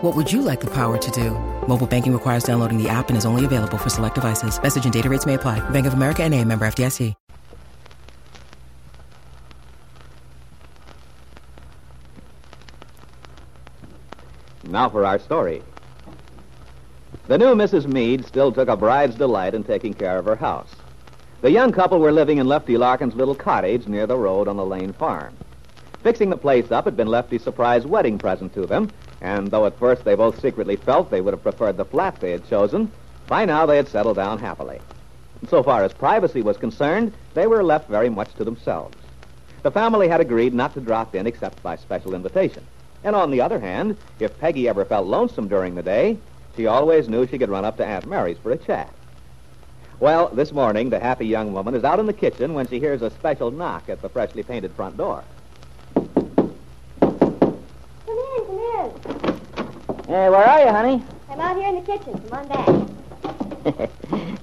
What would you like the power to do? Mobile banking requires downloading the app and is only available for select devices. Message and data rates may apply. Bank of America and a member FDIC. Now for our story. The new Mrs. Meade still took a bride's delight in taking care of her house. The young couple were living in Lefty Larkin's little cottage near the road on the Lane farm. Fixing the place up had been Lefty's surprise wedding present to them, and though at first they both secretly felt they would have preferred the flat they had chosen, by now they had settled down happily. And so far as privacy was concerned, they were left very much to themselves. The family had agreed not to drop in except by special invitation. And on the other hand, if Peggy ever felt lonesome during the day, she always knew she could run up to Aunt Mary's for a chat. Well, this morning, the happy young woman is out in the kitchen when she hears a special knock at the freshly painted front door. In. Hey, where are you, honey? I'm out here in the kitchen. Come on back.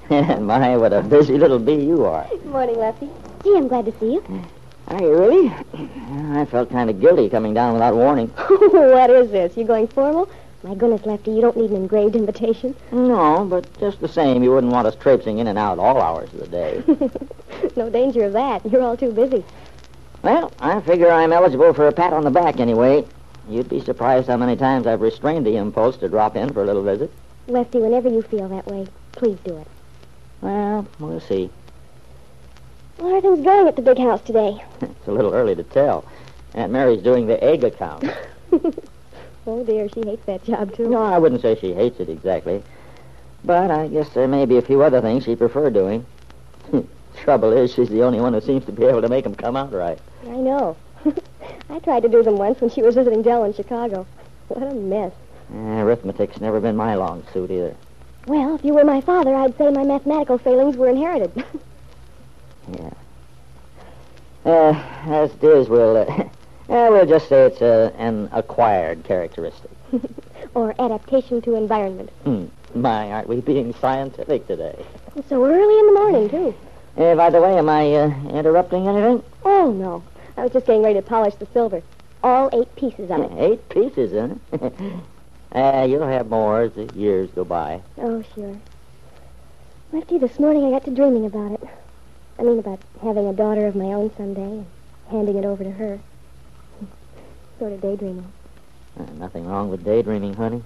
My, what a busy little bee you are. Good morning, Lefty. Gee, I'm glad to see you. Are you really? I felt kind of guilty coming down without warning. what is this? You going formal? My goodness, Lefty, you don't need an engraved invitation. No, but just the same, you wouldn't want us traipsing in and out all hours of the day. no danger of that. You're all too busy. well, I figure I'm eligible for a pat on the back anyway. You'd be surprised how many times I've restrained the impulse to drop in for a little visit. Lefty, whenever you feel that way, please do it. Well, we'll see. How are things going at the big house today? It's a little early to tell. Aunt Mary's doing the egg account. Oh, dear, she hates that job, too. No, I wouldn't say she hates it exactly. But I guess there may be a few other things she'd prefer doing. Trouble is, she's the only one who seems to be able to make them come out right. I know. I tried to do them once when she was visiting Dell in Chicago. What a mess. Eh, arithmetic's never been my long suit either. Well, if you were my father, I'd say my mathematical failings were inherited. Yeah. Uh, as it is, we'll, uh, uh, we'll just say it's uh, an acquired characteristic. or adaptation to environment. Hmm. My, aren't we being scientific today? So early in the morning, too. Uh, by the way, am I uh, interrupting anything? Oh, no. I was just getting ready to polish the silver. All eight pieces of it. Eight pieces, huh? uh, you'll have more as the years go by. Oh, sure. Lefty, this morning I got to dreaming about it. I mean, about having a daughter of my own someday and handing it over to her. sort of daydreaming. Uh, nothing wrong with daydreaming, honey.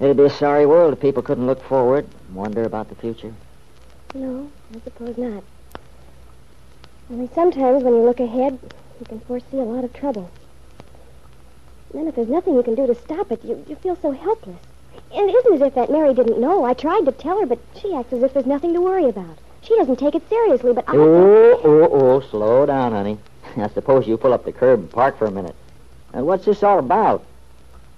It'd be a sorry world if people couldn't look forward and wonder about the future. No, I suppose not. Only sometimes when you look ahead, you can foresee a lot of trouble. And then if there's nothing you can do to stop it, you, you feel so helpless. And it isn't as if Aunt Mary didn't know. I tried to tell her, but she acts as if there's nothing to worry about. She doesn't take it seriously, but I... Oh, oh, oh, slow down, honey. I suppose you pull up the curb and park for a minute. And what's this all about?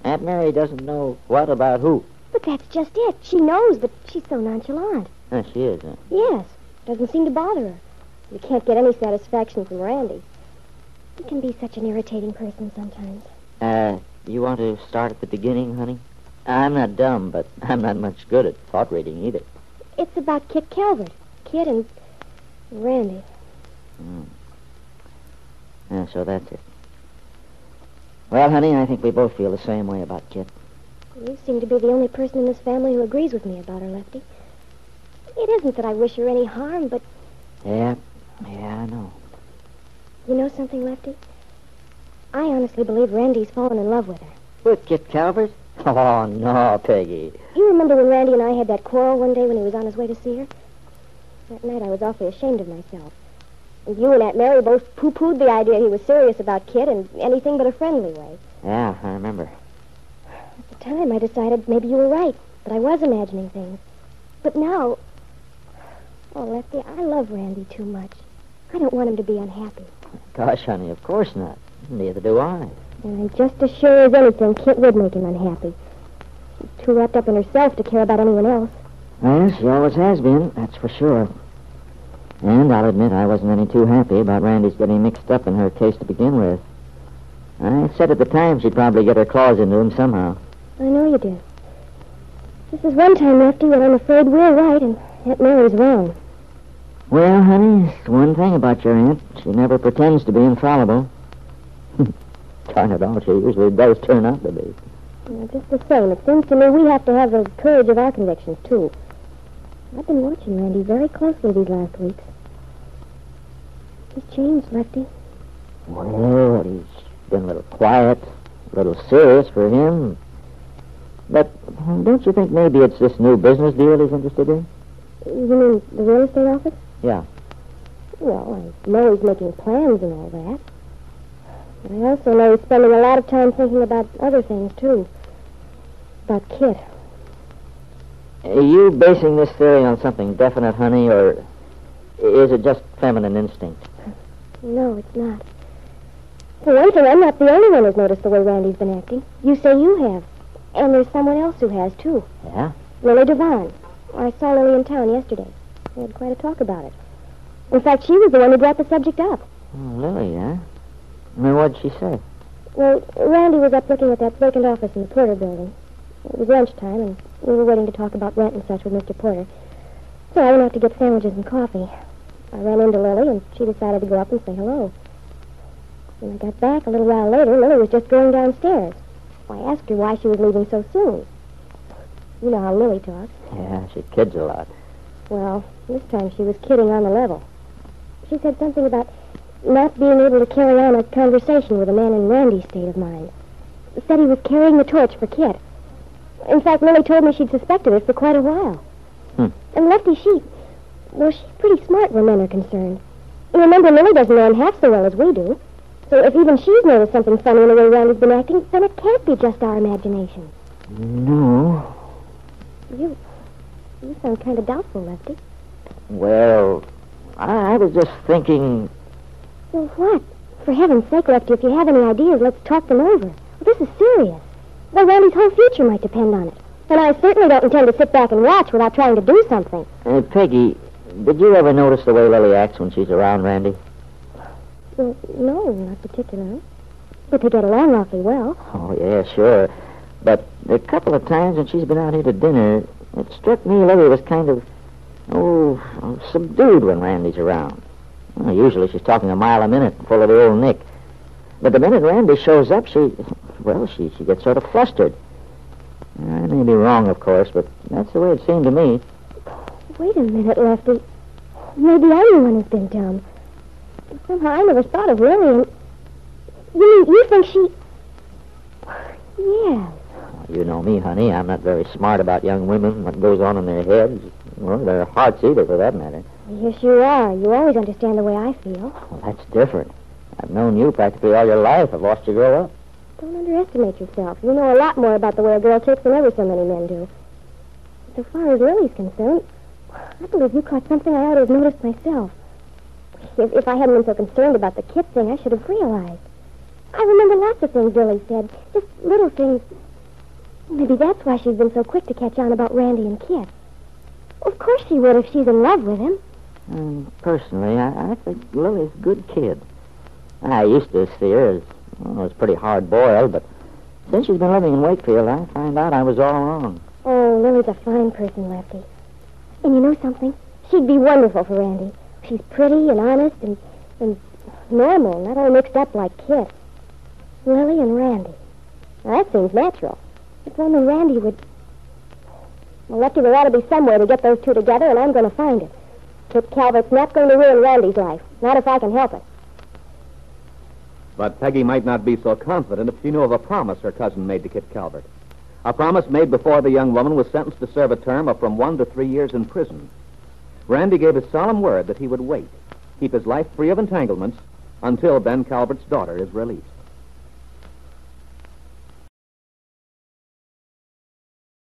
Aunt Mary doesn't know what about who. But that's just it. She knows, but she's so nonchalant. Oh, she is, huh? Yes. Doesn't seem to bother her. You can't get any satisfaction from Randy. He can be such an irritating person sometimes. Uh, you want to start at the beginning, honey? I'm not dumb, but I'm not much good at thought reading either. It's about Kit Calvert. Kit and Randy. Yeah, so that's it. Well, honey, I think we both feel the same way about Kit. You seem to be the only person in this family who agrees with me about her, Lefty. It isn't that I wish her any harm, but Yeah, yeah, I know. you know something, Lefty? I honestly believe Randy's fallen in love with her. With Kit Calvert? Oh, no, Peggy. You remember when Randy and I had that quarrel one day when he was on his way to see her? That night I was awfully ashamed of myself. And you and Aunt Mary both poo-pooed the idea he was serious about Kit in anything but a friendly way. Yeah, I remember. At the time, I decided maybe you were right, that I was imagining things. But now... Oh, Lefty, I love Randy too much. I don't want him to be unhappy. Gosh, honey, of course not. Neither do I. And I'm just as sure as anything Kit would make him unhappy. She's too wrapped up in herself to care about anyone else. Well, she always has been, that's for sure. And I'll admit I wasn't any too happy about Randy's getting mixed up in her case to begin with. I said at the time she'd probably get her claws into him somehow. I know you did. This is one time, Lefty, when I'm afraid we're right and Aunt Mary's wrong. Well, honey, it's one thing about your aunt. She never pretends to be infallible. Darn it all, she usually does turn out to be. Well, just the same, it seems to me we have to have the courage of our convictions, too. I've been watching Randy very closely these last weeks. He's changed, Lefty. Well, he's been a little quiet, a little serious for him. But don't you think maybe it's this new business deal he's interested in? You mean the real estate office? Yeah. Well, I know he's making plans and all that. But I also know he's spending a lot of time thinking about other things, too. About Kit. Are you basing this theory on something definite, honey, or is it just feminine instinct? No, it's not. For one thing, I'm not the only one who's noticed the way Randy's been acting. You say you have. And there's someone else who has, too. Yeah? Lily Devine. I saw Lily in town yesterday. We had quite a talk about it. In fact, she was the one who brought the subject up. Oh, Lily, huh? I mean, what'd she say? Well, Randy was up looking at that vacant office in the Porter building. It was lunchtime, and we were waiting to talk about rent and such with Mr. Porter. So I went out to get sandwiches and coffee. I ran into Lily, and she decided to go up and say hello. When I got back a little while later, Lily was just going downstairs. I asked her why she was leaving so soon. You know how Lily talks. Yeah, she kids a lot. Well, this time she was kidding on the level. She said something about not being able to carry on a conversation with a man in Randy's state of mind. Said he was carrying the torch for Kit. In fact, Lily told me she'd suspected it for quite a while. Hmm. And Lefty, she, well, she's pretty smart where men are concerned. And remember, Lily doesn't know him half so well as we do. So if even she's noticed something funny in the way Randy's been acting, then it can't be just our imagination. No. You, you sound kind of doubtful, Lefty. Well, I, I was just thinking. Well, what? For heaven's sake, Lefty, if you have any ideas, let's talk them over. Well, this is serious. Well, Randy's whole future might depend on it. And I certainly don't intend to sit back and watch without trying to do something. Uh, Peggy, did you ever notice the way Lily acts when she's around Randy? Well, no, not particularly. But they get along awfully well. Oh, yeah, sure. But a couple of times when she's been out here to dinner, it struck me Lily was kind of, oh, subdued when Randy's around. Well, usually she's talking a mile a minute, full of the old Nick. But the minute Randy shows up, she, well, she, she gets sort of flustered. I may be wrong, of course, but that's the way it seemed to me. Wait a minute, Lefty. Maybe I'm the one who's been dumb. Somehow I never thought of Lily. You mean you think she... Yeah. You know me, honey. I'm not very smart about young women, what goes on in their heads, or their hearts either, for that matter. Yes, you are. You always understand the way I feel. Well, that's different. I've known you practically all your life. I've watched you grow up. Don't underestimate yourself. You know a lot more about the way a girl takes than ever so many men do. So far as Lily's concerned, I believe you caught something I ought to have noticed myself. If, if I hadn't been so concerned about the Kit thing, I should have realized. I remember lots of things Lily said, just little things. Maybe that's why she's been so quick to catch on about Randy and Kit. Of course she would if she's in love with him. Um, personally, I, I think Lily's a good kid. I used to see her as, well, as pretty hard-boiled, but since she's been living in Wakefield, I find out I was all wrong. Oh, Lily's a fine person, Lefty. And you know something? She'd be wonderful for Randy. She's pretty and honest and, and normal, not all mixed up like Kit. Lily and Randy. Now, that seems natural. If only Randy would... Well, Lefty, there ought to be some way to get those two together, and I'm going to find it. Kit Calvert's not going to ruin Randy's life. Not if I can help it. But Peggy might not be so confident if she knew of a promise her cousin made to Kit Calvert. A promise made before the young woman was sentenced to serve a term of from one to three years in prison. Randy gave his solemn word that he would wait, keep his life free of entanglements, until Ben Calvert's daughter is released.